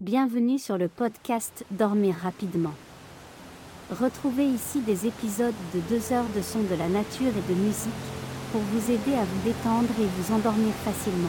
Bienvenue sur le podcast Dormir rapidement. Retrouvez ici des épisodes de 2 heures de sons de la nature et de musique pour vous aider à vous détendre et vous endormir facilement.